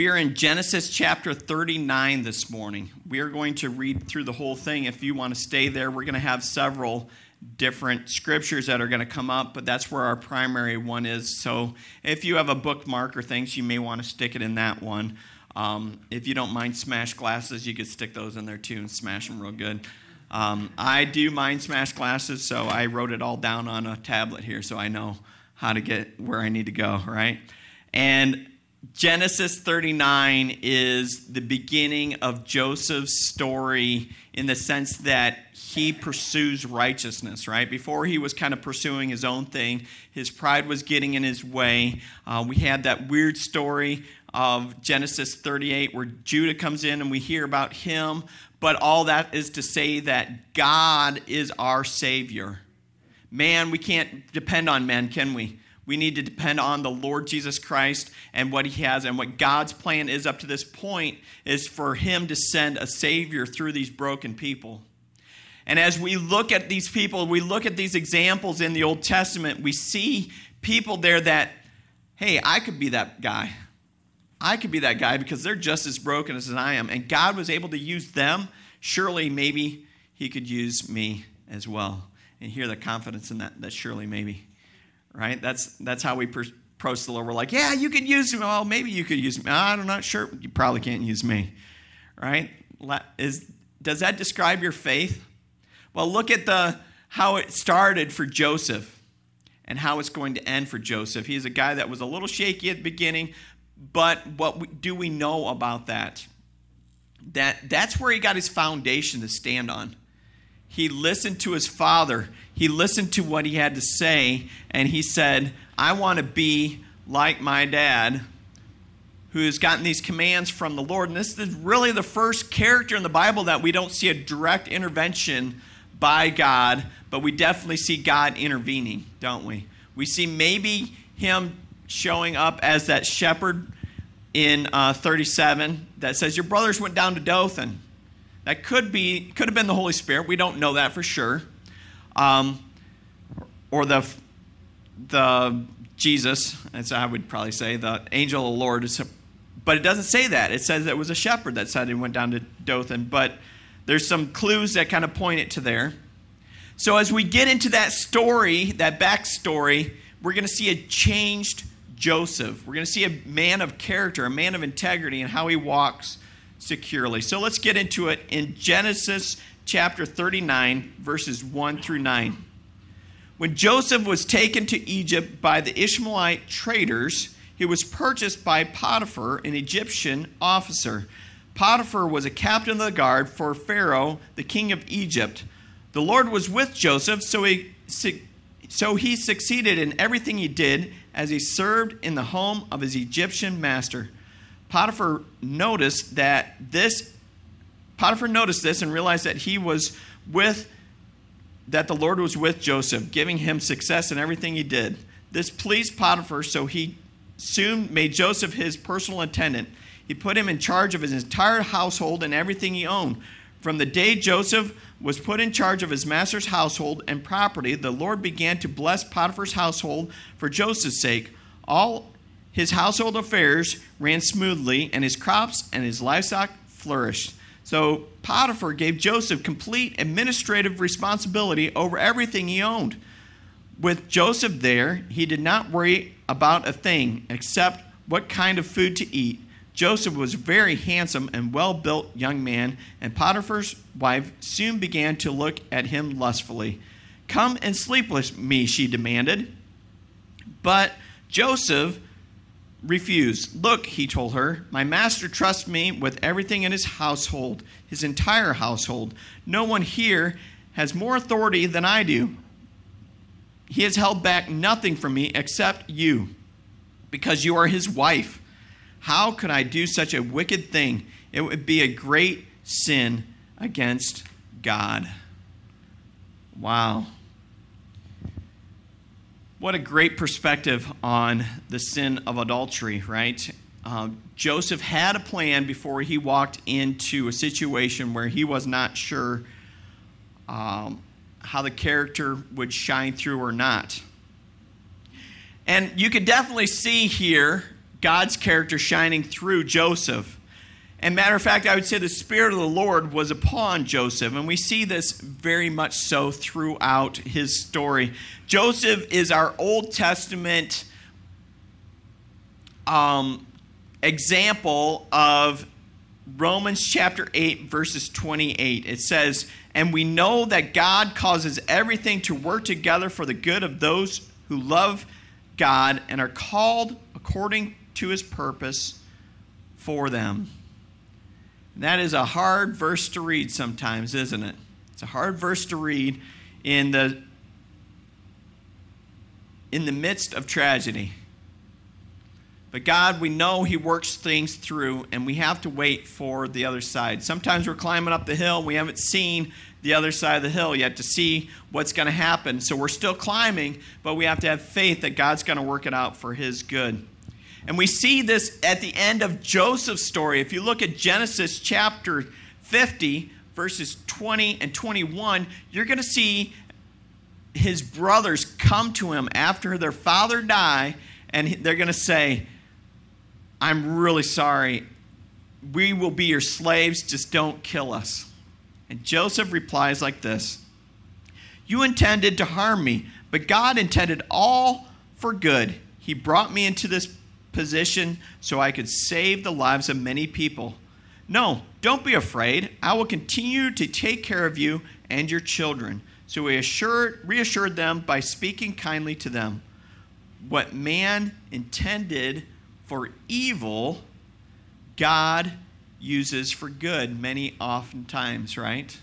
We are in Genesis chapter 39 this morning. We are going to read through the whole thing. If you want to stay there, we're going to have several different scriptures that are going to come up, but that's where our primary one is. So if you have a bookmark or things, you may want to stick it in that one. Um, if you don't mind smash glasses, you could stick those in there too and smash them real good. Um, I do mind smash glasses, so I wrote it all down on a tablet here so I know how to get where I need to go, right? And Genesis 39 is the beginning of Joseph's story in the sense that he pursues righteousness, right? Before he was kind of pursuing his own thing, his pride was getting in his way. Uh, we had that weird story of Genesis 38 where Judah comes in and we hear about him, but all that is to say that God is our Savior. Man, we can't depend on men, can we? We need to depend on the Lord Jesus Christ and what He has. And what God's plan is up to this point is for Him to send a Savior through these broken people. And as we look at these people, we look at these examples in the Old Testament, we see people there that, hey, I could be that guy. I could be that guy because they're just as broken as I am. And God was able to use them. Surely, maybe He could use me as well. And hear the confidence in that, that surely, maybe right? That's, that's how we approach the Lord. We're like, yeah, you could use me. Well, maybe you could use me. Ah, I'm not sure. You probably can't use me, right? Is, does that describe your faith? Well, look at the, how it started for Joseph and how it's going to end for Joseph. He's a guy that was a little shaky at the beginning, but what do we know about that? That that's where he got his foundation to stand on. He listened to his father he listened to what he had to say and he said, I want to be like my dad who has gotten these commands from the Lord. And this is really the first character in the Bible that we don't see a direct intervention by God, but we definitely see God intervening, don't we? We see maybe him showing up as that shepherd in uh, 37 that says, Your brothers went down to Dothan. That could be could have been the Holy Spirit. We don't know that for sure um, or the the Jesus, as I would probably say, the angel of the Lord. Is, but it doesn't say that. It says it was a shepherd that said he went down to Dothan. But there's some clues that kind of point it to there. So as we get into that story, that backstory, we're going to see a changed Joseph. We're going to see a man of character, a man of integrity, and how he walks securely. So let's get into it in Genesis chapter 39, verses 1 through 9. When Joseph was taken to Egypt by the Ishmaelite traders, he was purchased by Potiphar, an Egyptian officer. Potiphar was a captain of the guard for Pharaoh, the king of Egypt. The Lord was with Joseph, so he, so he succeeded in everything he did as he served in the home of his Egyptian master. Potiphar noticed that this Potiphar noticed this and realized that he was with, that the Lord was with Joseph, giving him success in everything he did. This pleased Potiphar, so he soon made Joseph his personal attendant. He put him in charge of his entire household and everything he owned. From the day Joseph was put in charge of his master's household and property, the Lord began to bless Potiphar's household for Joseph's sake. All his household affairs ran smoothly, and his crops and his livestock flourished. So Potiphar gave Joseph complete administrative responsibility over everything he owned. With Joseph there, he did not worry about a thing except what kind of food to eat. Joseph was a very handsome and well built young man, and Potiphar's wife soon began to look at him lustfully. Come and sleep with me, she demanded. But Joseph refused. Look, he told her, my master trusts me with everything in his household, his entire household. No one here has more authority than I do. He has held back nothing from me except you, because you are his wife. How could I do such a wicked thing? It would be a great sin against God. Wow. What a great perspective on the sin of adultery, right? Uh, Joseph had a plan before he walked into a situation where he was not sure um, how the character would shine through or not. And you could definitely see here God's character shining through Joseph. And matter of fact, I would say the Spirit of the Lord was upon Joseph, and we see this very much so throughout his story. Joseph is our Old Testament um, example of Romans chapter 8, verses 28. It says, And we know that God causes everything to work together for the good of those who love God and are called according to his purpose for them. That is a hard verse to read sometimes, isn't it? It's a hard verse to read in the in the midst of tragedy. But God, we know He works things through, and we have to wait for the other side. Sometimes we're climbing up the hill, we haven't seen the other side of the hill yet to see what's going to happen. So we're still climbing, but we have to have faith that God's going to work it out for His good. And we see this at the end of Joseph's story. If you look at Genesis chapter 50, verses 20 and 21, you're going to see his brothers come to him after their father die, and they're going to say, I'm really sorry. We will be your slaves, just don't kill us. And Joseph replies like this You intended to harm me, but God intended all for good. He brought me into this position so I could save the lives of many people. No, don't be afraid. I will continue to take care of you and your children. So he assured, reassured them by speaking kindly to them. What man intended for evil, God uses for good many oftentimes, right?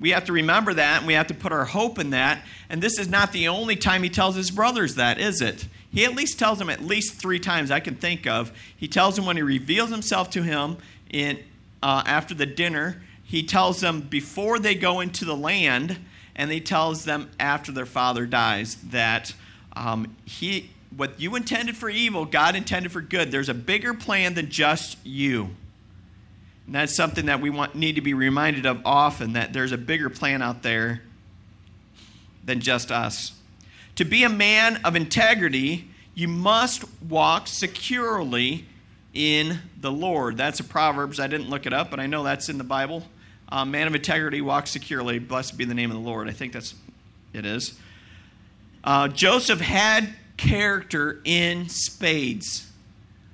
We have to remember that and we have to put our hope in that. And this is not the only time he tells his brothers that, is it? He at least tells them at least three times I can think of. He tells them when he reveals himself to him in, uh, after the dinner. He tells them before they go into the land, and he tells them after their father dies that um, he, what you intended for evil, God intended for good. There's a bigger plan than just you. And that's something that we want, need to be reminded of often that there's a bigger plan out there than just us. To be a man of integrity, you must walk securely in the Lord. That's a Proverbs. I didn't look it up, but I know that's in the Bible. Uh, man of integrity walks securely. Blessed be the name of the Lord. I think that's it is. Uh, Joseph had character in spades,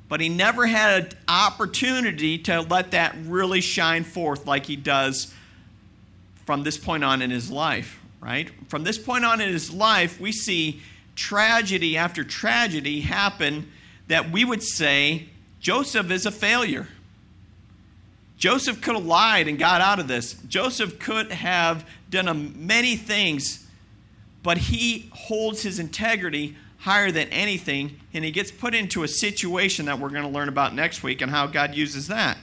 but he never had an opportunity to let that really shine forth like he does from this point on in his life right? From this point on in his life, we see tragedy after tragedy happen that we would say Joseph is a failure. Joseph could have lied and got out of this. Joseph could have done many things, but he holds his integrity higher than anything, and he gets put into a situation that we're going to learn about next week and how God uses that.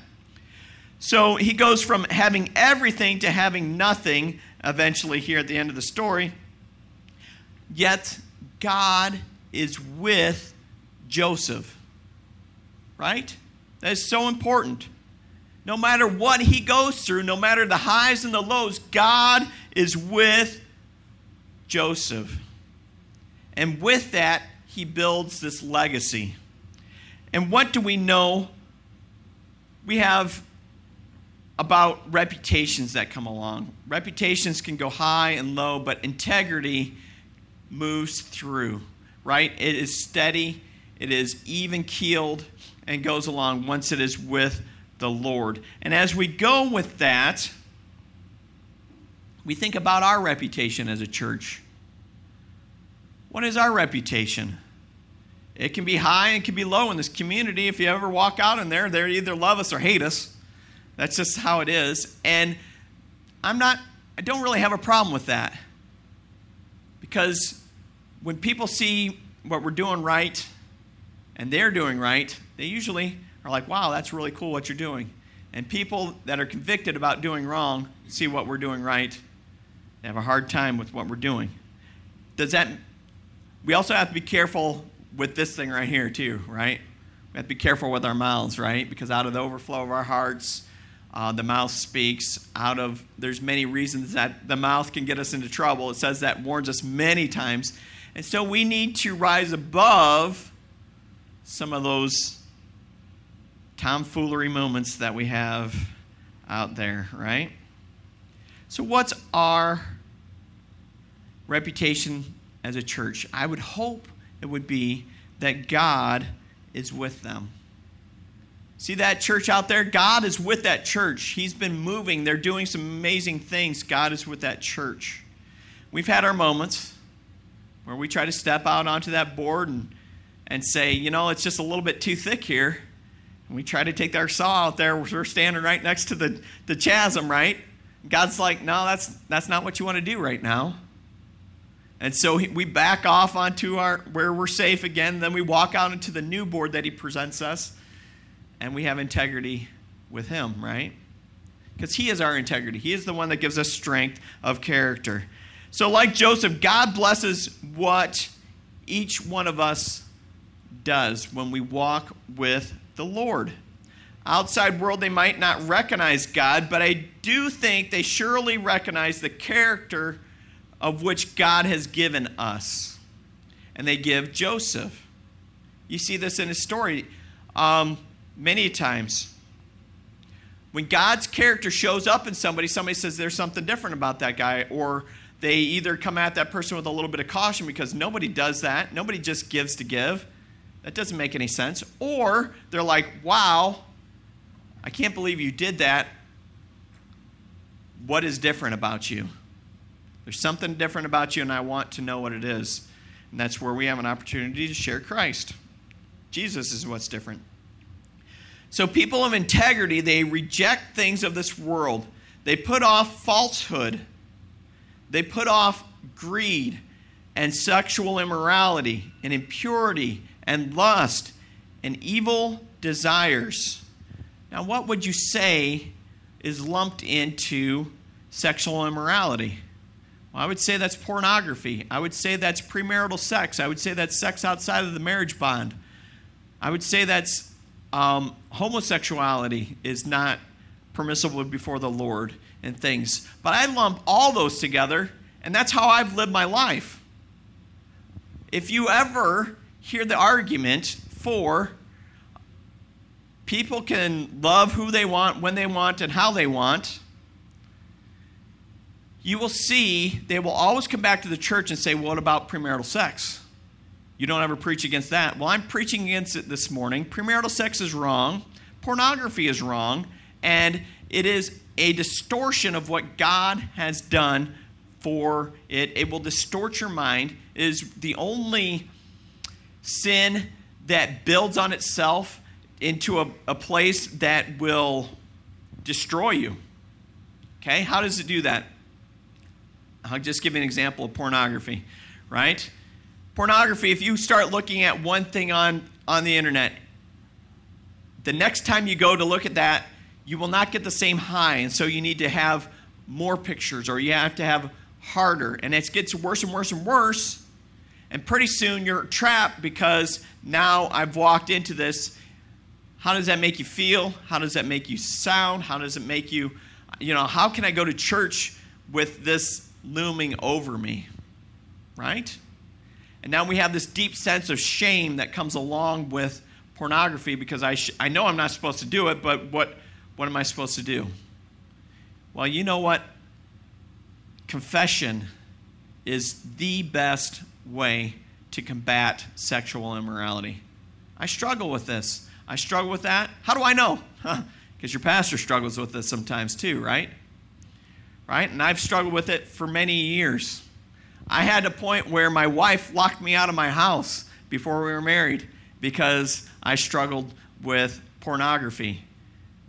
So he goes from having everything to having nothing eventually here at the end of the story. Yet God is with Joseph. Right? That is so important. No matter what he goes through, no matter the highs and the lows, God is with Joseph. And with that, he builds this legacy. And what do we know? We have about reputations that come along. Reputations can go high and low, but integrity moves through, right? It is steady, it is even keeled, and goes along once it is with the Lord. And as we go with that, we think about our reputation as a church. What is our reputation? It can be high and it can be low in this community. If you ever walk out in there, they either love us or hate us. That's just how it is. And I'm not, I don't really have a problem with that. Because when people see what we're doing right and they're doing right, they usually are like, wow, that's really cool what you're doing. And people that are convicted about doing wrong see what we're doing right. They have a hard time with what we're doing. Does that, we also have to be careful with this thing right here, too, right? We have to be careful with our mouths, right? Because out of the overflow of our hearts, uh, the mouth speaks out of, there's many reasons that the mouth can get us into trouble. It says that, warns us many times. And so we need to rise above some of those tomfoolery moments that we have out there, right? So, what's our reputation as a church? I would hope it would be that God is with them. See that church out there? God is with that church. He's been moving. They're doing some amazing things. God is with that church. We've had our moments where we try to step out onto that board and, and say, you know, it's just a little bit too thick here. And we try to take our saw out there. We're standing right next to the, the chasm, right? God's like, no, that's, that's not what you want to do right now. And so we back off onto our where we're safe again. Then we walk out into the new board that He presents us, and we have integrity with Him, right? Because He is our integrity. He is the one that gives us strength of character. So, like Joseph, God blesses what each one of us does when we walk with the Lord. Outside world, they might not recognize God, but I do think they surely recognize the character of which God has given us. And they give Joseph. You see this in his story um, many times. When God's character shows up in somebody, somebody says there's something different about that guy, or they either come at that person with a little bit of caution because nobody does that. Nobody just gives to give. That doesn't make any sense. Or they're like, wow, I can't believe you did that. What is different about you? There's something different about you, and I want to know what it is. And that's where we have an opportunity to share Christ. Jesus is what's different. So, people of integrity, they reject things of this world. They put off falsehood they put off greed and sexual immorality and impurity and lust and evil desires. Now, what would you say is lumped into sexual immorality? Well, I would say that's pornography. I would say that's premarital sex. I would say that's sex outside of the marriage bond. I would say that's um, homosexuality is not permissible before the Lord and things. But I lump all those together, and that's how I've lived my life. If you ever hear the argument for people can love who they want, when they want, and how they want, you will see they will always come back to the church and say, What about premarital sex? You don't ever preach against that. Well, I'm preaching against it this morning. Premarital sex is wrong, pornography is wrong, and it is a distortion of what God has done for it. It will distort your mind. It is the only sin that builds on itself into a, a place that will destroy you. Okay? How does it do that? I'll just give you an example of pornography, right? Pornography, if you start looking at one thing on, on the internet, the next time you go to look at that, you will not get the same high. And so you need to have more pictures or you have to have harder. And it gets worse and worse and worse. And pretty soon you're trapped because now I've walked into this. How does that make you feel? How does that make you sound? How does it make you, you know, how can I go to church with this looming over me? Right? And now we have this deep sense of shame that comes along with pornography because I, sh- I know I'm not supposed to do it, but what what am I supposed to do? Well, you know what? Confession is the best way to combat sexual immorality. I struggle with this. I struggle with that. How do I know? Because your pastor struggles with this sometimes too, right? Right? And I've struggled with it for many years. I had a point where my wife locked me out of my house before we were married because I struggled with pornography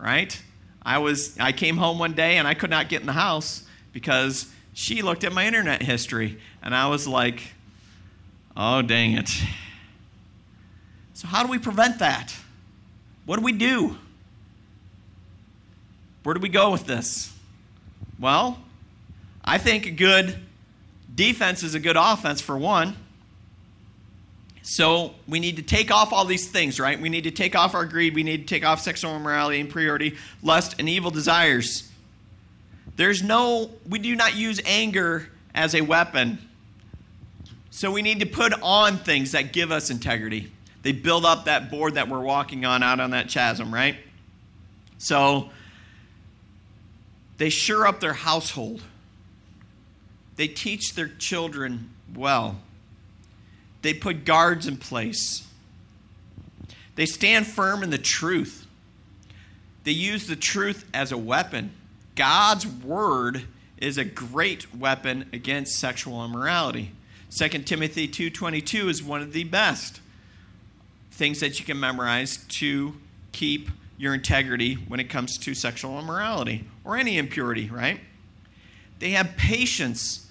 right? I was I came home one day and I could not get in the house because she looked at my internet history and I was like, "Oh, dang it." So how do we prevent that? What do we do? Where do we go with this? Well, I think a good defense is a good offense for one. So we need to take off all these things, right? We need to take off our greed. We need to take off sexual immorality, impurity, lust, and evil desires. There's no, we do not use anger as a weapon. So we need to put on things that give us integrity, they build up that board that we're walking on out on that chasm, right? So they sure up their household. They teach their children well. They put guards in place. They stand firm in the truth. They use the truth as a weapon. God's word is a great weapon against sexual immorality. 2 Timothy 2:22 is one of the best things that you can memorize to keep your integrity when it comes to sexual immorality or any impurity, right? They have patience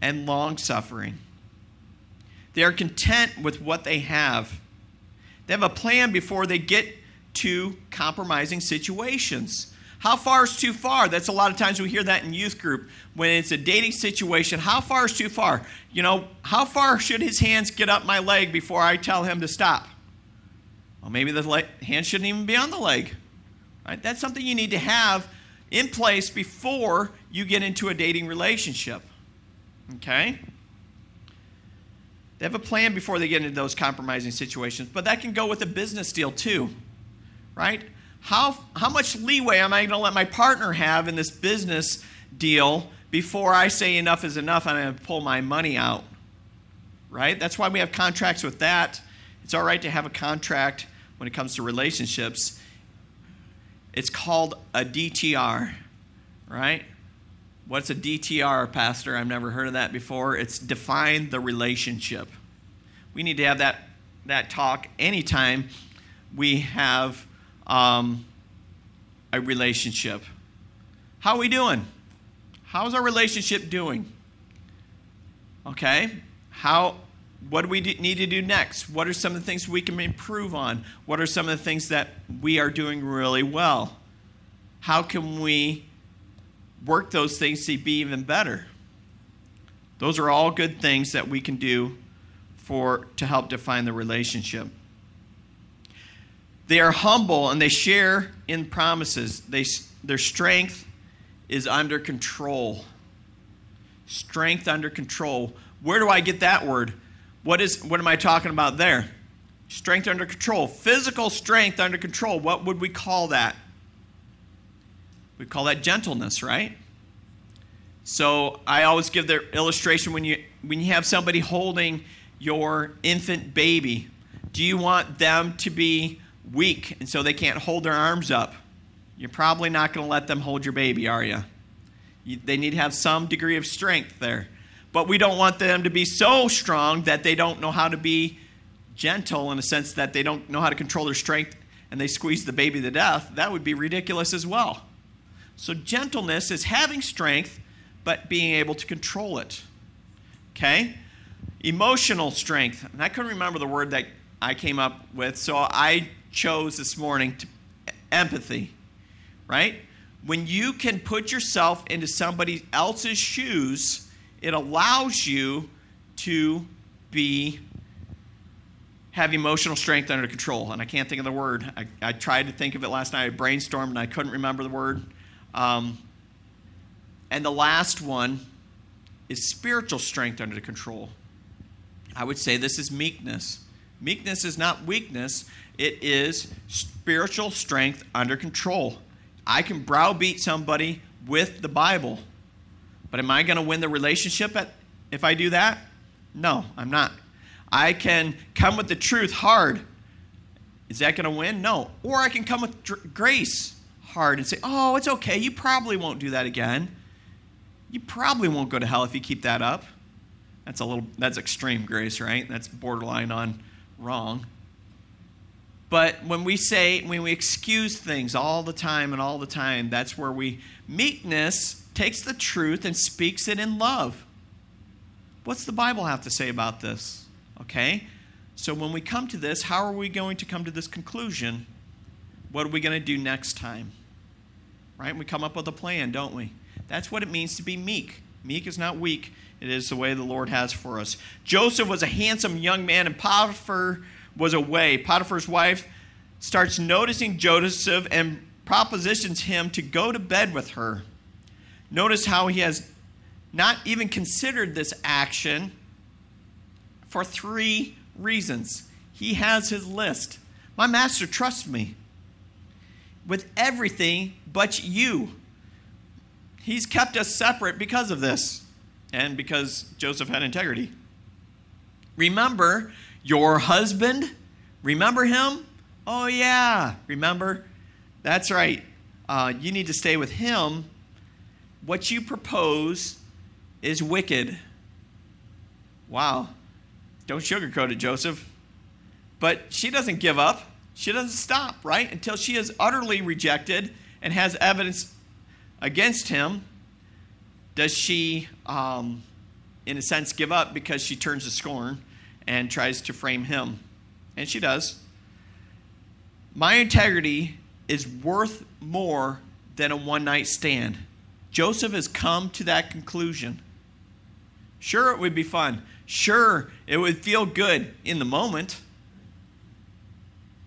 and long suffering. They are content with what they have. They have a plan before they get to compromising situations. How far is too far? That's a lot of times we hear that in youth group when it's a dating situation. How far is too far? You know, how far should his hands get up my leg before I tell him to stop? Well, maybe the hand shouldn't even be on the leg. Right? That's something you need to have in place before you get into a dating relationship. Okay? They have a plan before they get into those compromising situations, but that can go with a business deal too. Right? how, how much leeway am I going to let my partner have in this business deal before I say enough is enough and I'm going to pull my money out? Right? That's why we have contracts with that. It's all right to have a contract when it comes to relationships. It's called a DTR, right? What's a DTR, Pastor? I've never heard of that before. It's define the relationship. We need to have that, that talk anytime we have um, a relationship. How are we doing? How's our relationship doing? Okay? How what do we need to do next? What are some of the things we can improve on? What are some of the things that we are doing really well? How can we work those things to be even better? Those are all good things that we can do for to help define the relationship. They are humble and they share in promises. They, their strength is under control. Strength under control. Where do I get that word? What is what am I talking about there? Strength under control. Physical strength under control. What would we call that? We call that gentleness, right? So I always give the illustration when you when you have somebody holding your infant baby, do you want them to be weak and so they can't hold their arms up, you're probably not going to let them hold your baby, are you? you? They need to have some degree of strength there. But we don't want them to be so strong that they don't know how to be gentle in a sense that they don't know how to control their strength and they squeeze the baby to death. That would be ridiculous as well. So, gentleness is having strength, but being able to control it. Okay? Emotional strength. And I couldn't remember the word that I came up with, so I chose this morning to, empathy, right? When you can put yourself into somebody else's shoes, it allows you to be have emotional strength under control. And I can't think of the word. I, I tried to think of it last night. I brainstormed and I couldn't remember the word. Um, and the last one is spiritual strength under control. I would say this is meekness. Meekness is not weakness, it is spiritual strength under control. I can browbeat somebody with the Bible, but am I going to win the relationship at, if I do that? No, I'm not. I can come with the truth hard. Is that going to win? No. Or I can come with dr- grace and say, oh, it's okay. You probably won't do that again. You probably won't go to hell if you keep that up. That's a little, that's extreme grace, right? That's borderline on wrong. But when we say, when we excuse things all the time and all the time, that's where we, meekness takes the truth and speaks it in love. What's the Bible have to say about this? Okay? So when we come to this, how are we going to come to this conclusion? What are we going to do next time? Right? We come up with a plan, don't we? That's what it means to be meek. Meek is not weak, it is the way the Lord has for us. Joseph was a handsome young man, and Potiphar was away, Potiphar's wife starts noticing Joseph and propositions him to go to bed with her. Notice how he has not even considered this action for three reasons. He has his list. My master trusts me with everything but you. He's kept us separate because of this and because Joseph had integrity. Remember your husband? Remember him? Oh, yeah. Remember? That's right. Uh, you need to stay with him. What you propose is wicked. Wow. Don't sugarcoat it, Joseph. But she doesn't give up. She doesn't stop, right? Until she is utterly rejected and has evidence against him. Does she, um, in a sense, give up because she turns to scorn and tries to frame him? And she does. My integrity is worth more than a one night stand. Joseph has come to that conclusion. Sure, it would be fun. Sure, it would feel good in the moment.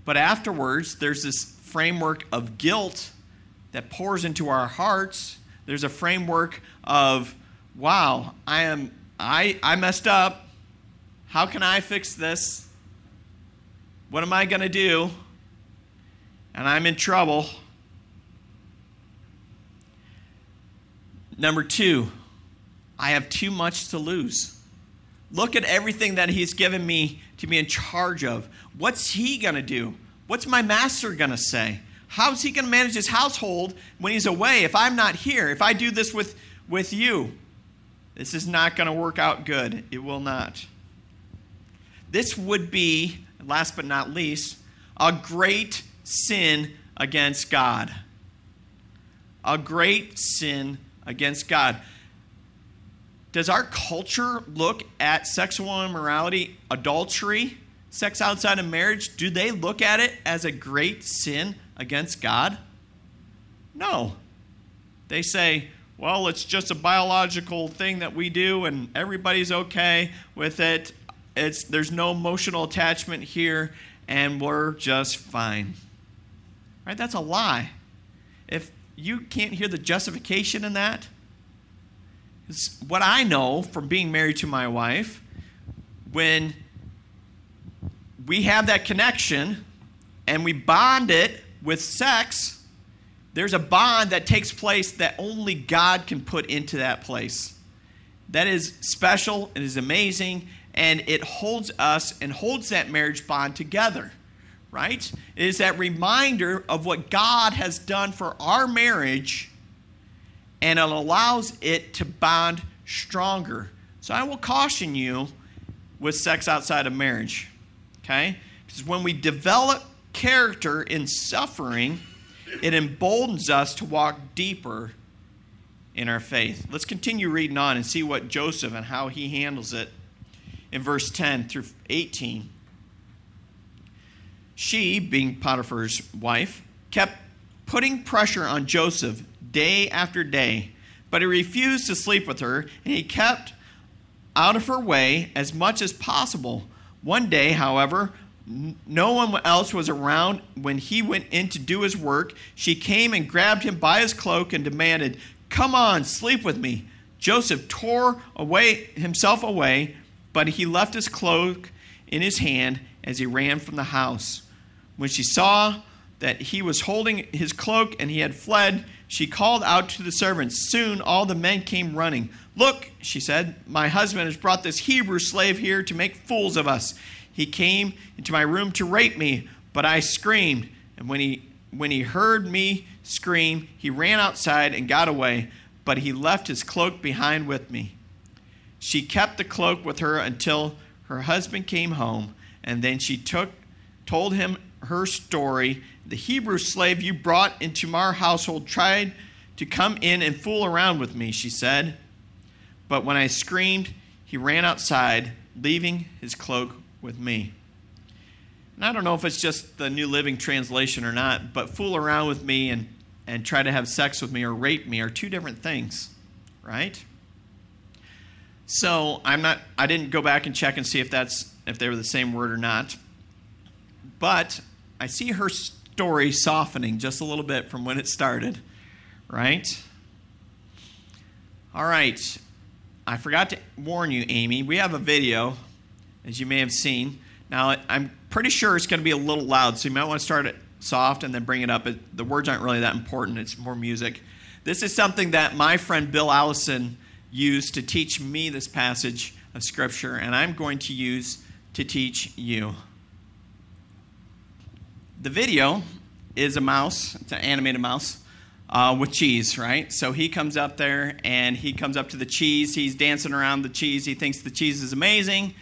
But afterwards, there's this framework of guilt that pours into our hearts. There's a framework of, wow, I am I I messed up. How can I fix this? What am I going to do? And I'm in trouble. Number 2, I have too much to lose. Look at everything that he's given me to be in charge of. What's he going to do? What's my master going to say? How's he going to manage his household when he's away if I'm not here? If I do this with, with you, this is not going to work out good. It will not. This would be, last but not least, a great sin against God. A great sin against God. Does our culture look at sexual immorality, adultery, sex outside of marriage, do they look at it as a great sin against God? No. They say, well, it's just a biological thing that we do and everybody's okay with it. It's, there's no emotional attachment here and we're just fine. Right? That's a lie. If you can't hear the justification in that, what I know from being married to my wife, when we have that connection and we bond it with sex, there's a bond that takes place that only God can put into that place. That is special, it is amazing, and it holds us and holds that marriage bond together, right? It is that reminder of what God has done for our marriage and it allows it to bond stronger. So I will caution you with sex outside of marriage, okay? Because when we develop character in suffering, it emboldens us to walk deeper in our faith. Let's continue reading on and see what Joseph and how he handles it in verse 10 through 18. She, being Potiphar's wife, kept putting pressure on Joseph day after day. But he refused to sleep with her, and he kept out of her way as much as possible. One day, however, no one else was around when he went in to do his work. She came and grabbed him by his cloak and demanded, Come on, sleep with me. Joseph tore away himself away, but he left his cloak in his hand as he ran from the house. When she saw that he was holding his cloak and he had fled, she called out to the servants. Soon all the men came running. Look, she said, my husband has brought this Hebrew slave here to make fools of us. He came into my room to rape me, but I screamed. And when he, when he heard me scream, he ran outside and got away, but he left his cloak behind with me. She kept the cloak with her until her husband came home, and then she took, told him her story. The Hebrew slave you brought into our household tried to come in and fool around with me, she said. But when I screamed, he ran outside, leaving his cloak with me. And I don't know if it's just the New Living Translation or not, but fool around with me and, and try to have sex with me or rape me are two different things, right? So I'm not I didn't go back and check and see if that's if they were the same word or not. But I see her story softening just a little bit from when it started, right? All right. I forgot to warn you, Amy. We have a video, as you may have seen. Now, I'm pretty sure it's going to be a little loud, so you might want to start it soft and then bring it up. The words aren't really that important, it's more music. This is something that my friend Bill Allison used to teach me this passage of Scripture, and I'm going to use to teach you. The video is a mouse, it's an animated mouse. Uh, with cheese, right? So he comes up there and he comes up to the cheese. He's dancing around the cheese. He thinks the cheese is amazing.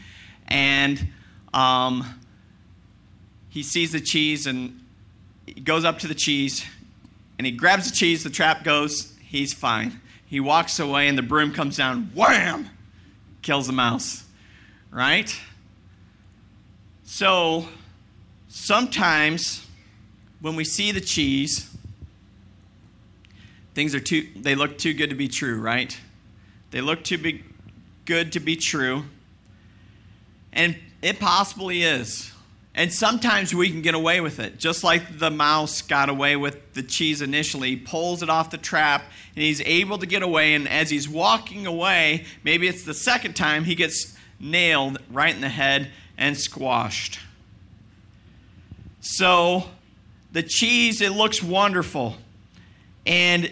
And um, he sees the cheese and he goes up to the cheese and he grabs the cheese. The trap goes. He's fine. He walks away and the broom comes down. Wham! Kills the mouse, right? So sometimes when we see the cheese, things are too they look too good to be true, right? They look too be good to be true. And it possibly is. And sometimes we can get away with it, just like the mouse got away with the cheese initially. He pulls it off the trap, and he's able to get away. And as he's walking away, maybe it's the second time, he gets nailed right in the head and squashed. So the cheese, it looks wonderful. And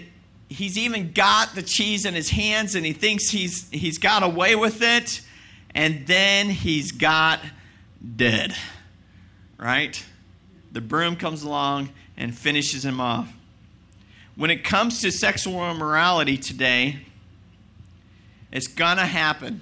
he's even got the cheese in his hands and he thinks he's, he's got away with it. And then he's got dead. Right? The broom comes along and finishes him off. When it comes to sexual immorality today, it's to happen.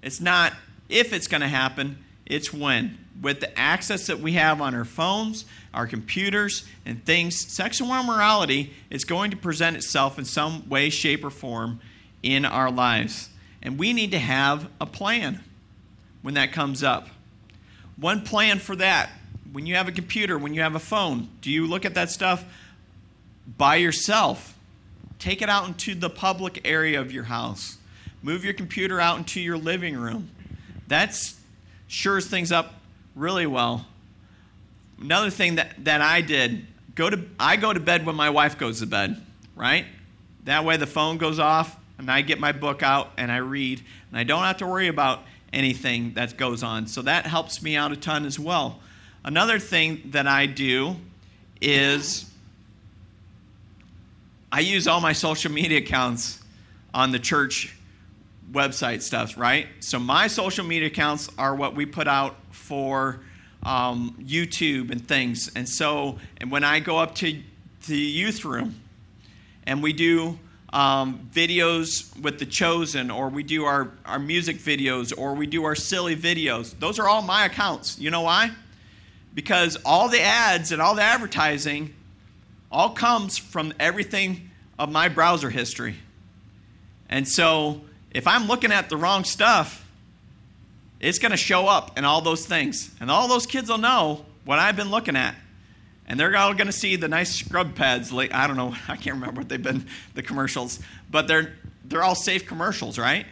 It's not if it's to happen, it's when. With the access that we have on our phones, our computers, and things, sexual immorality is going to present itself in some way, shape, or form in our lives. And we need to have a plan when that comes up. One plan for that when you have a computer, when you have a phone, do you look at that stuff by yourself? Take it out into the public area of your house. Move your computer out into your living room. That shores things up really well. Another thing that, that I did, go to I go to bed when my wife goes to bed, right? That way the phone goes off and I get my book out and I read and I don't have to worry about anything that goes on. So that helps me out a ton as well. Another thing that I do is I use all my social media accounts on the church website stuff, right? So my social media accounts are what we put out for um, YouTube and things. And so, and when I go up to the youth room and we do um, videos with the chosen, or we do our, our music videos, or we do our silly videos, those are all my accounts. You know why? Because all the ads and all the advertising all comes from everything of my browser history. And so if I'm looking at the wrong stuff, it's going to show up in all those things. And all those kids will know what I've been looking at. And they're all going to see the nice scrub pads. I don't know, I can't remember what they've been, the commercials. But they're, they're all safe commercials, right?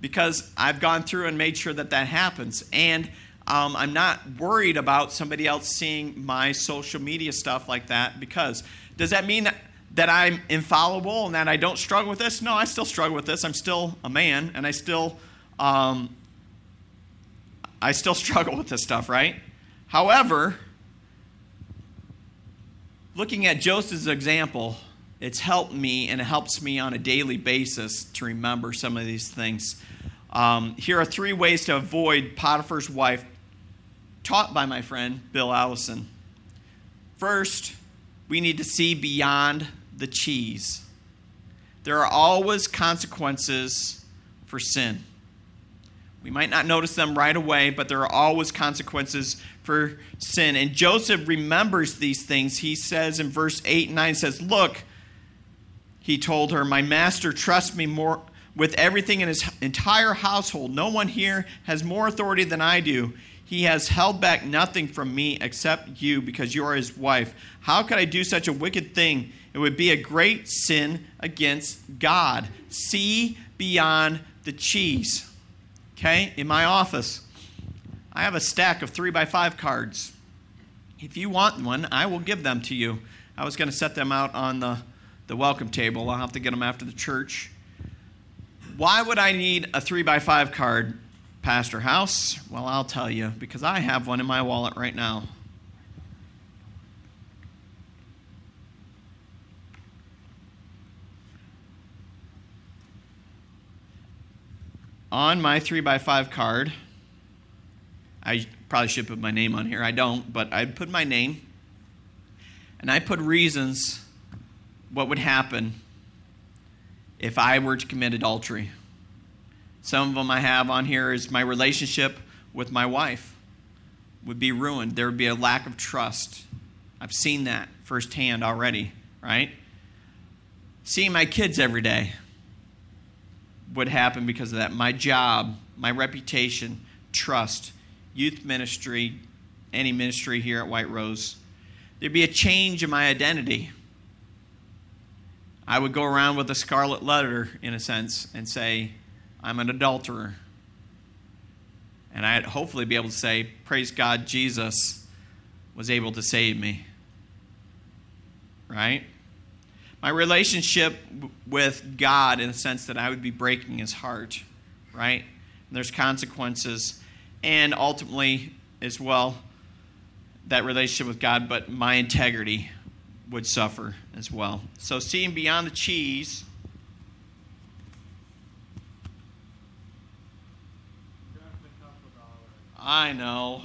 Because I've gone through and made sure that that happens. And um, I'm not worried about somebody else seeing my social media stuff like that. Because does that mean that, I'm infallible and that I don't struggle with this? No, I still struggle with this. I'm still a man and I still um, I still struggle with this stuff, right? However, looking at Joseph's example, it's helped me and it helps me on a daily basis to remember some of these things. Um, here are three ways to avoid Potiphar's wife, taught by my friend Bill Allison. First, we need to see beyond the cheese. There are always consequences for sin. We might not notice them right away, but there are always consequences for sin. And Joseph remembers these things. He says in verse 8 and 9 says, "Look, he told her, my master trusts me more with everything in his entire household. No one here has more authority than I do. He has held back nothing from me except you because you are his wife. How could I do such a wicked thing? It would be a great sin against God. See beyond the cheese." okay, in my office. I have a stack of three by five cards. If you want one, I will give them to you. I was going to set them out on the, the welcome table. I'll have to get them after the church. Why would I need a three by five card? Pastor House? Well, I'll tell you because I have one in my wallet right now. On my 3x5 card, I probably should put my name on here. I don't, but I put my name and I put reasons what would happen if I were to commit adultery. Some of them I have on here is my relationship with my wife would be ruined. There would be a lack of trust. I've seen that firsthand already, right? Seeing my kids every day would happen because of that. My job, my reputation, trust, youth ministry, any ministry here at White Rose. There'd be a change in my identity. I would go around with a scarlet letter, in a sense, and say, I'm an adulterer. And I'd hopefully be able to say, Praise God, Jesus was able to save me. Right? My relationship with God, in the sense that I would be breaking his heart. Right? And there's consequences. And ultimately, as well, that relationship with God, but my integrity would suffer as well. So, seeing beyond the cheese I know.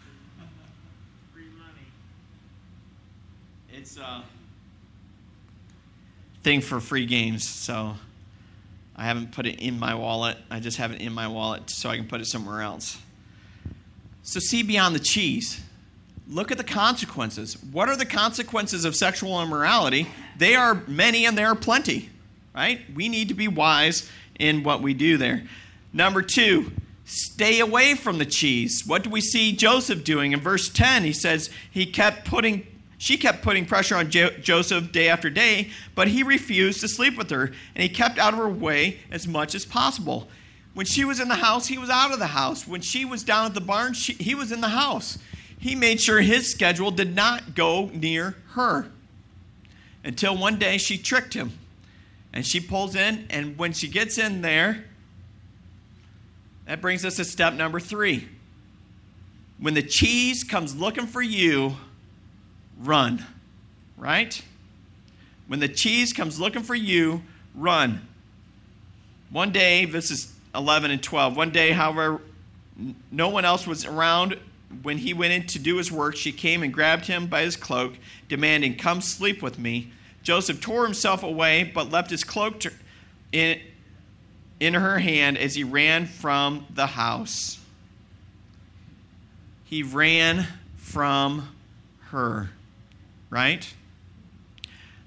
Free money. It's a thing for free games, so I haven't put it in my wallet. I just have it in my wallet so I can put it somewhere else. So see beyond the cheese. Look at the consequences. What are the consequences of sexual immorality? They are many and they are plenty, right? We need to be wise in what we do there. Number two, stay away from the cheese. What do we see Joseph doing? In verse 10, he says he kept putting she kept putting pressure on jo- Joseph day after day, but he refused to sleep with her, and he kept out of her way as much as possible. When she was in the house, he was out of the house. When she was down at the barn, she, he was in the house. He made sure his schedule did not go near her. Until one day she tricked him. And she pulls in, and when she gets in there, that brings us to step number three. When the cheese comes looking for you, run. Right? When the cheese comes looking for you, run. One day, this is 11 and 12. One day, however, no one else was around. When he went in to do his work, she came and grabbed him by his cloak, demanding, Come sleep with me. Joseph tore himself away, but left his cloak in, in her hand as he ran from the house. He ran from her, right?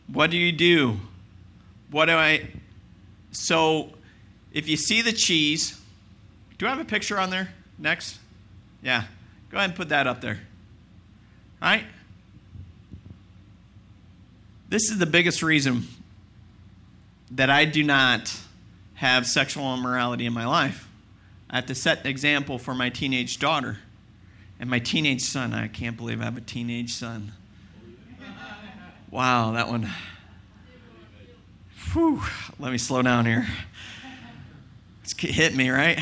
What do you do? What do I. So, if you see the cheese, do I have a picture on there next? Yeah. Go ahead and put that up there. All right? This is the biggest reason that I do not have sexual immorality in my life. I have to set an example for my teenage daughter and my teenage son. I can't believe I have a teenage son. Wow, that one. Whew, let me slow down here. It's hit me, right?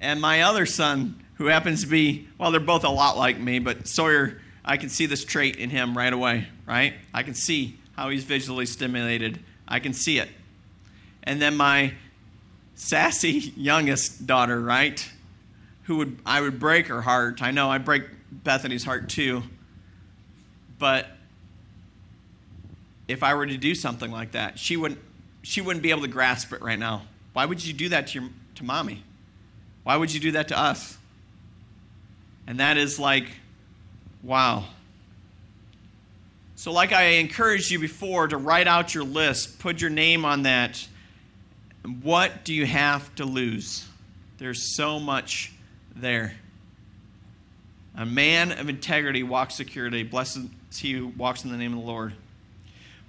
And my other son, who happens to be, well, they're both a lot like me, but Sawyer, I can see this trait in him right away, right? I can see how he's visually stimulated. I can see it. And then my sassy youngest daughter, right? Who would I would break her heart. I know I break Bethany's heart too. But if I were to do something like that, she wouldn't she wouldn't be able to grasp it right now. Why would you do that to your to mommy? Why would you do that to us? And that is like, wow. So, like I encouraged you before to write out your list, put your name on that. What do you have to lose? There's so much there. A man of integrity walks securely. Blessed is he who walks in the name of the Lord.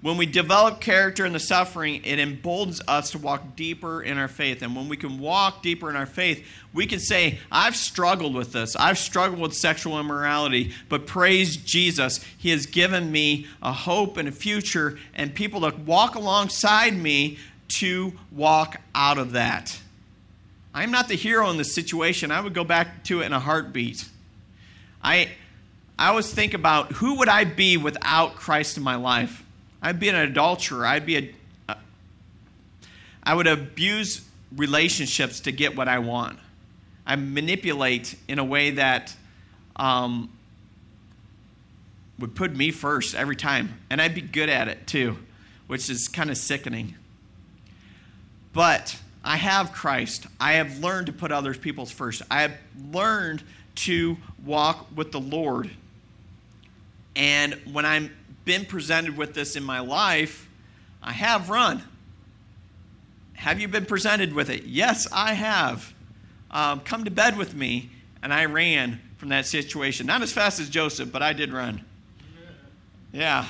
When we develop character in the suffering, it emboldens us to walk deeper in our faith. And when we can walk deeper in our faith, we can say, I've struggled with this. I've struggled with sexual immorality, but praise Jesus. He has given me a hope and a future and people to walk alongside me to walk out of that. I'm not the hero in this situation. I would go back to it in a heartbeat. I, I always think about who would I be without Christ in my life? I'd be an adulterer. I'd be a, a I would abuse relationships to get what I want. I manipulate in a way that um, would put me first every time, and I'd be good at it too, which is kind of sickening. But I have Christ. I have learned to put other people's first. I have learned to walk with the Lord. And when I've been presented with this in my life, I have run. Have you been presented with it? Yes, I have. Um, come to bed with me, and I ran from that situation. Not as fast as Joseph, but I did run. Yeah.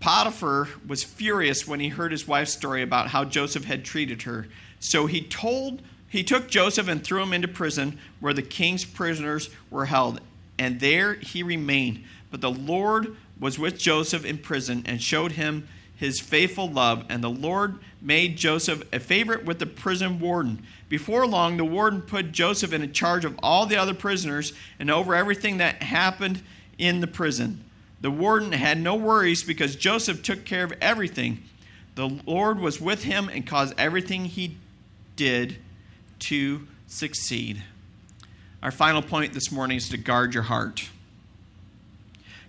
Potiphar was furious when he heard his wife's story about how Joseph had treated her. So he told he took Joseph and threw him into prison where the king's prisoners were held, and there he remained. But the Lord was with Joseph in prison and showed him his faithful love, and the Lord made Joseph a favorite with the prison warden. Before long, the warden put Joseph in charge of all the other prisoners and over everything that happened in the prison. The warden had no worries because Joseph took care of everything. The Lord was with him and caused everything he did to succeed. Our final point this morning is to guard your heart.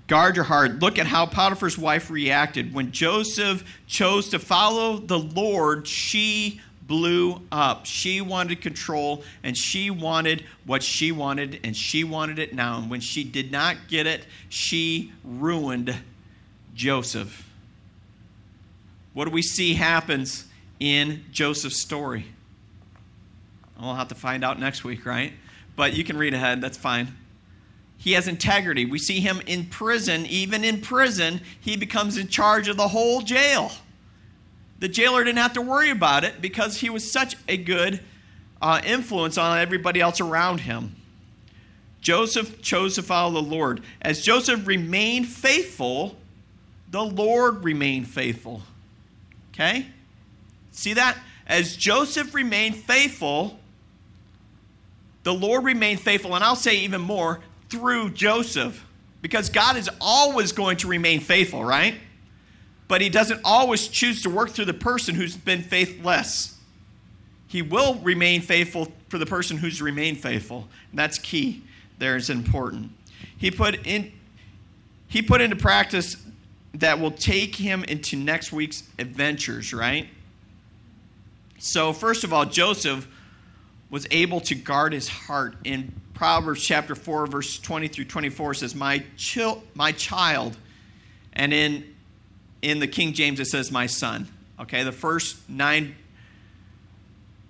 Guard your heart. Look at how Potiphar's wife reacted. When Joseph chose to follow the Lord, she blew up. She wanted control and she wanted what she wanted and she wanted it now. And when she did not get it, she ruined Joseph. What do we see happens in Joseph's story? We'll have to find out next week, right? But you can read ahead, that's fine. He has integrity. We see him in prison. Even in prison, he becomes in charge of the whole jail. The jailer didn't have to worry about it because he was such a good uh, influence on everybody else around him. Joseph chose to follow the Lord. As Joseph remained faithful, the Lord remained faithful. Okay? See that? As Joseph remained faithful, the Lord remained faithful, and I'll say even more, through Joseph. Because God is always going to remain faithful, right? but he doesn't always choose to work through the person who's been faithless. He will remain faithful for the person who's remained faithful. And that's key. There is important. He put in he put into practice that will take him into next week's adventures, right? So first of all, Joseph was able to guard his heart. In Proverbs chapter 4 verse 20 through 24 says, "My chil- my child." And in in the King James, it says, my son. Okay, the first nine.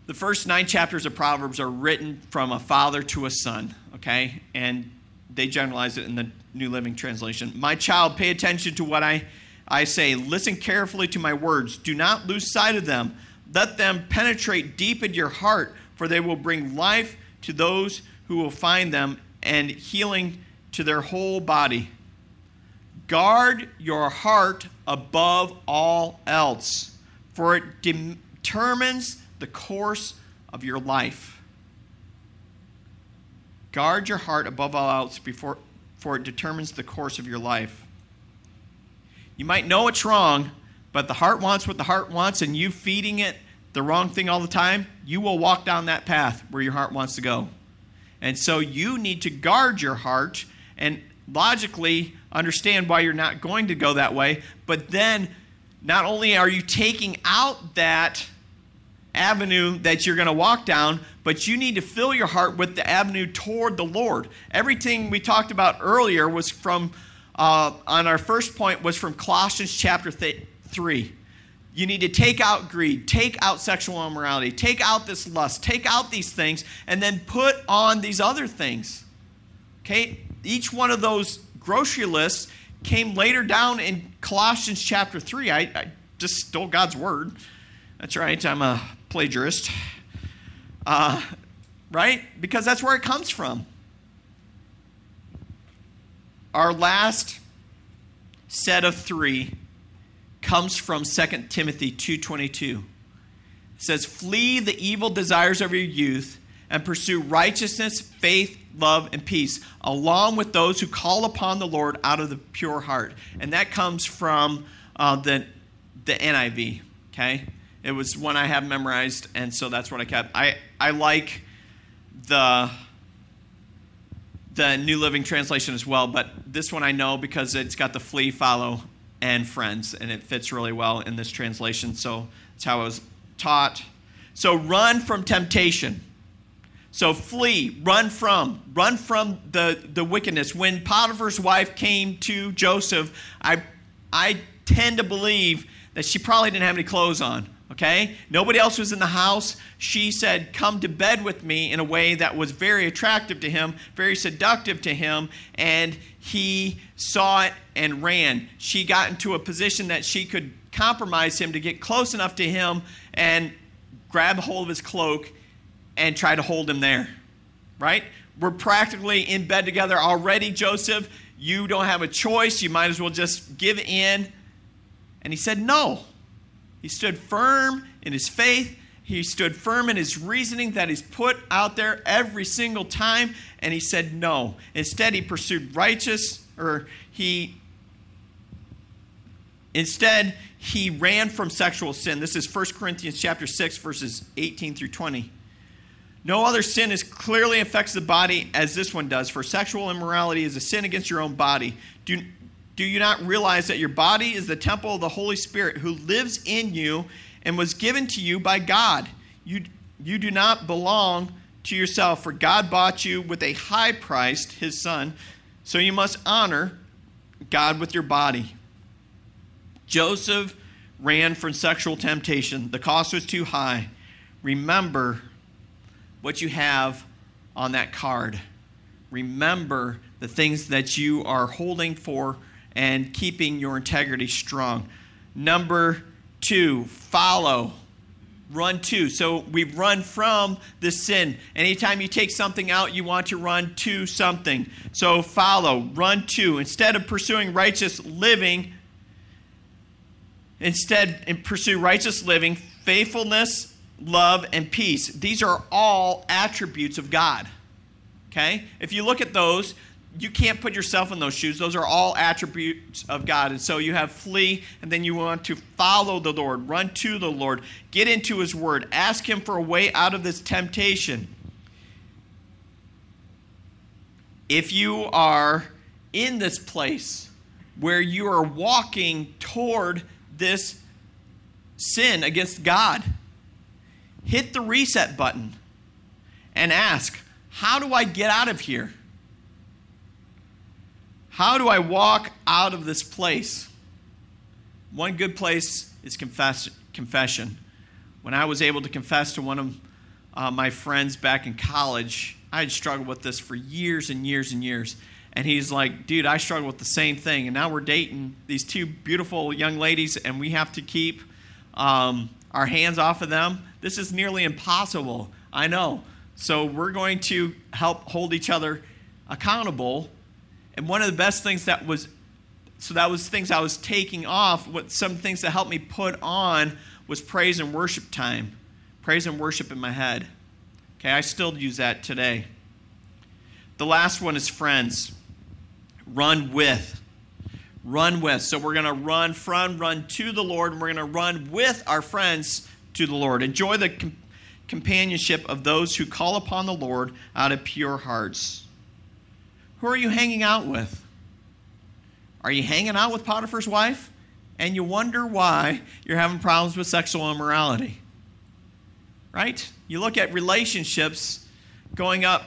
The first nine chapters of Proverbs are written from a father to a son, okay? And they generalize it in the New Living Translation. My child, pay attention to what I, I say. Listen carefully to my words. Do not lose sight of them. Let them penetrate deep into your heart, for they will bring life to those who will find them and healing to their whole body. Guard your heart above all else, for it determines the course of your life. Guard your heart above all else, before, for it determines the course of your life. You might know it's wrong, but the heart wants what the heart wants, and you feeding it the wrong thing all the time, you will walk down that path where your heart wants to go. And so you need to guard your heart and logically understand why you're not going to go that way, but then not only are you taking out that avenue that you're going to walk down, but you need to fill your heart with the avenue toward the Lord. Everything we talked about earlier was from, uh, on our first point, was from Colossians chapter th- 3. You need to take out greed, take out sexual immorality, take out this lust, take out these things, and then put on these other things. Okay? Each one of those grocery lists came later down in Colossians chapter 3. I, I just stole God's word. That's right, I'm a plagiarist. Uh, right? Because that's where it comes from. Our last set of three comes from 2 Timothy 2.22. It says, Flee the evil desires of your youth and pursue righteousness, faith, love, and peace, along with those who call upon the Lord out of the pure heart. And that comes from uh, the, the NIV, okay? It was one I have memorized, and so that's what I kept. I, I like the the New Living Translation as well, but this one I know because it's got the flee, follow, and friends, and it fits really well in this translation. So that's how I was taught. So run from temptation. So flee, run from, run from the, the wickedness. When Potiphar's wife came to Joseph, I, I tend to believe that she probably didn't have any clothes on okay? Nobody else was in the house. She said, Come to bed with me in a way that was very attractive to him, very seductive to him, and he saw it and ran. She got into a position that she could compromise him to get close enough to him and grab hold of his cloak and try to hold him there, right? We're practically in bed together already, Joseph. You don't have a choice. You might as well just give in. And he said, No. He stood firm in his faith. He stood firm in his reasoning that he's put out there every single time, and he said no. Instead, he pursued righteous, or he instead he ran from sexual sin. This is 1 Corinthians chapter 6, verses 18 through 20. No other sin as clearly affects the body as this one does, for sexual immorality is a sin against your own body. Do, do you not realize that your body is the temple of the Holy Spirit who lives in you and was given to you by God? You, you do not belong to yourself, for God bought you with a high price, his son. So you must honor God with your body. Joseph ran from sexual temptation. The cost was too high. Remember what you have on that card. Remember the things that you are holding for and keeping your integrity strong. Number two, follow. Run to. So we run from the sin. Anytime you take something out, you want to run to something. So follow, run to. Instead of pursuing righteous living, instead pursue righteous living, faithfulness, love, and peace. These are all attributes of God. Okay? If you look at those, you can't put yourself in those shoes. Those are all attributes of God. And so you have flee, and then you want to follow the Lord, run to the Lord, get into His Word, ask Him for a way out of this temptation. If you are in this place where you are walking toward this sin against God, hit the reset button and ask, How do I get out of here? How do I walk out of this place? One good place is confess, confession. When I was able to confess to one of uh, my friends back in college, I had struggled with this for years and years and years. And he's like, dude, I struggle with the same thing. And now we're dating these two beautiful young ladies, and we have to keep um, our hands off of them. This is nearly impossible. I know. So we're going to help hold each other accountable and one of the best things that was, so that was things I was taking off. What some things that helped me put on was praise and worship time, praise and worship in my head. Okay, I still use that today. The last one is friends. Run with. Run with. So we're going to run from, run to the Lord, and we're going to run with our friends to the Lord. Enjoy the com- companionship of those who call upon the Lord out of pure hearts. Who are you hanging out with? Are you hanging out with Potiphar's wife? And you wonder why you're having problems with sexual immorality. Right? You look at relationships going up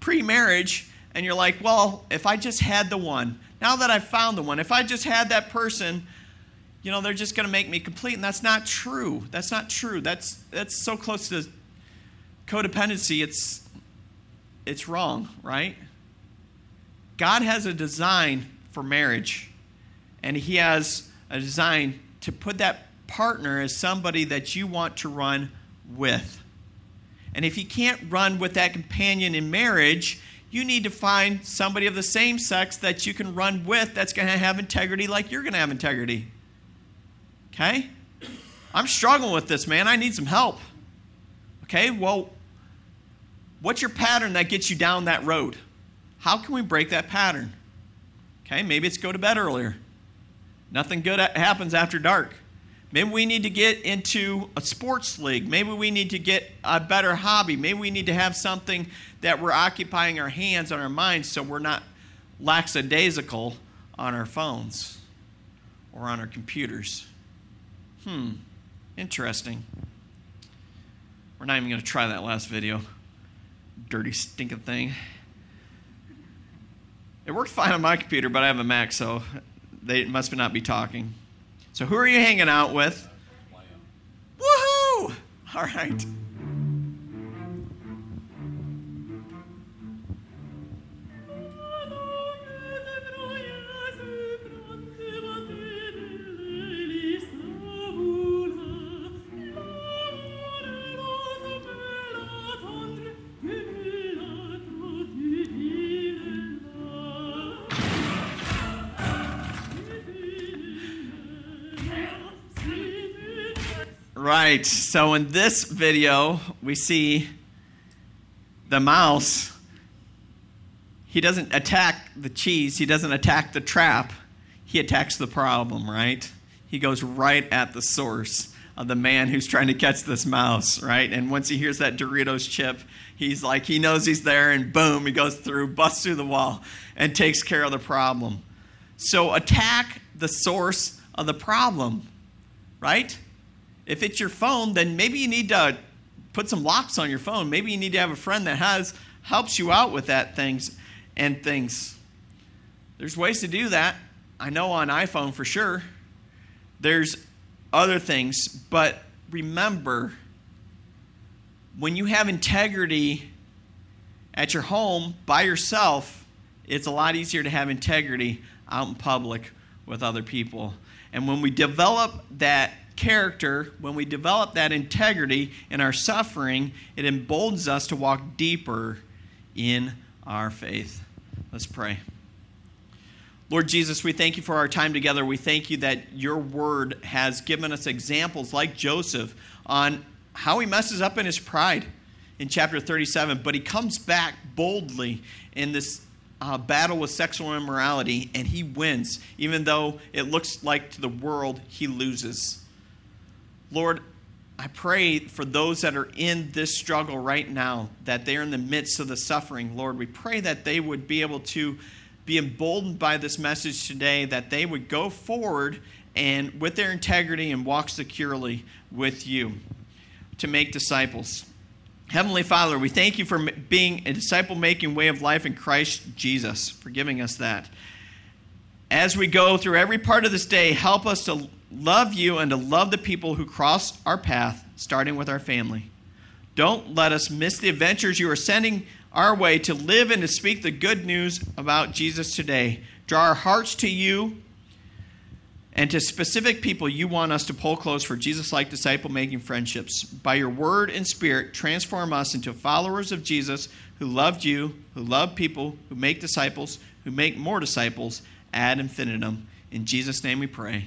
pre marriage, and you're like, well, if I just had the one, now that I've found the one, if I just had that person, you know, they're just going to make me complete. And that's not true. That's not true. That's, that's so close to codependency, it's, it's wrong, right? God has a design for marriage, and He has a design to put that partner as somebody that you want to run with. And if you can't run with that companion in marriage, you need to find somebody of the same sex that you can run with that's going to have integrity like you're going to have integrity. Okay? I'm struggling with this, man. I need some help. Okay, well, what's your pattern that gets you down that road? How can we break that pattern? Okay, maybe it's go to bed earlier. Nothing good happens after dark. Maybe we need to get into a sports league. Maybe we need to get a better hobby. Maybe we need to have something that we're occupying our hands and our minds so we're not lackadaisical on our phones or on our computers. Hmm, interesting. We're not even going to try that last video. Dirty, stinking thing. It worked fine on my computer, but I have a Mac, so they must not be talking. So, who are you hanging out with? Woohoo! All right. Right, so in this video, we see the mouse. He doesn't attack the cheese, he doesn't attack the trap, he attacks the problem, right? He goes right at the source of the man who's trying to catch this mouse, right? And once he hears that Doritos chip, he's like, he knows he's there, and boom, he goes through, busts through the wall, and takes care of the problem. So attack the source of the problem, right? If it's your phone, then maybe you need to put some locks on your phone. Maybe you need to have a friend that has helps you out with that things and things. There's ways to do that. I know on iPhone for sure. There's other things, but remember when you have integrity at your home by yourself, it's a lot easier to have integrity out in public with other people. And when we develop that character, when we develop that integrity in our suffering, it emboldens us to walk deeper in our faith. Let's pray. Lord Jesus, we thank you for our time together. We thank you that your word has given us examples like Joseph on how he messes up in his pride in chapter 37, but he comes back boldly in this uh, battle with sexual immorality and he wins, even though it looks like to the world he loses. Lord, I pray for those that are in this struggle right now, that they're in the midst of the suffering. Lord, we pray that they would be able to be emboldened by this message today, that they would go forward and with their integrity and walk securely with you to make disciples. Heavenly Father, we thank you for being a disciple making way of life in Christ Jesus, for giving us that. As we go through every part of this day, help us to love you and to love the people who cross our path, starting with our family. Don't let us miss the adventures you are sending our way to live and to speak the good news about Jesus today. Draw our hearts to you and to specific people you want us to pull close for Jesus like disciple making friendships. By your word and spirit, transform us into followers of Jesus who loved you, who love people, who make disciples, who make more disciples ad infinitum. In Jesus' name we pray.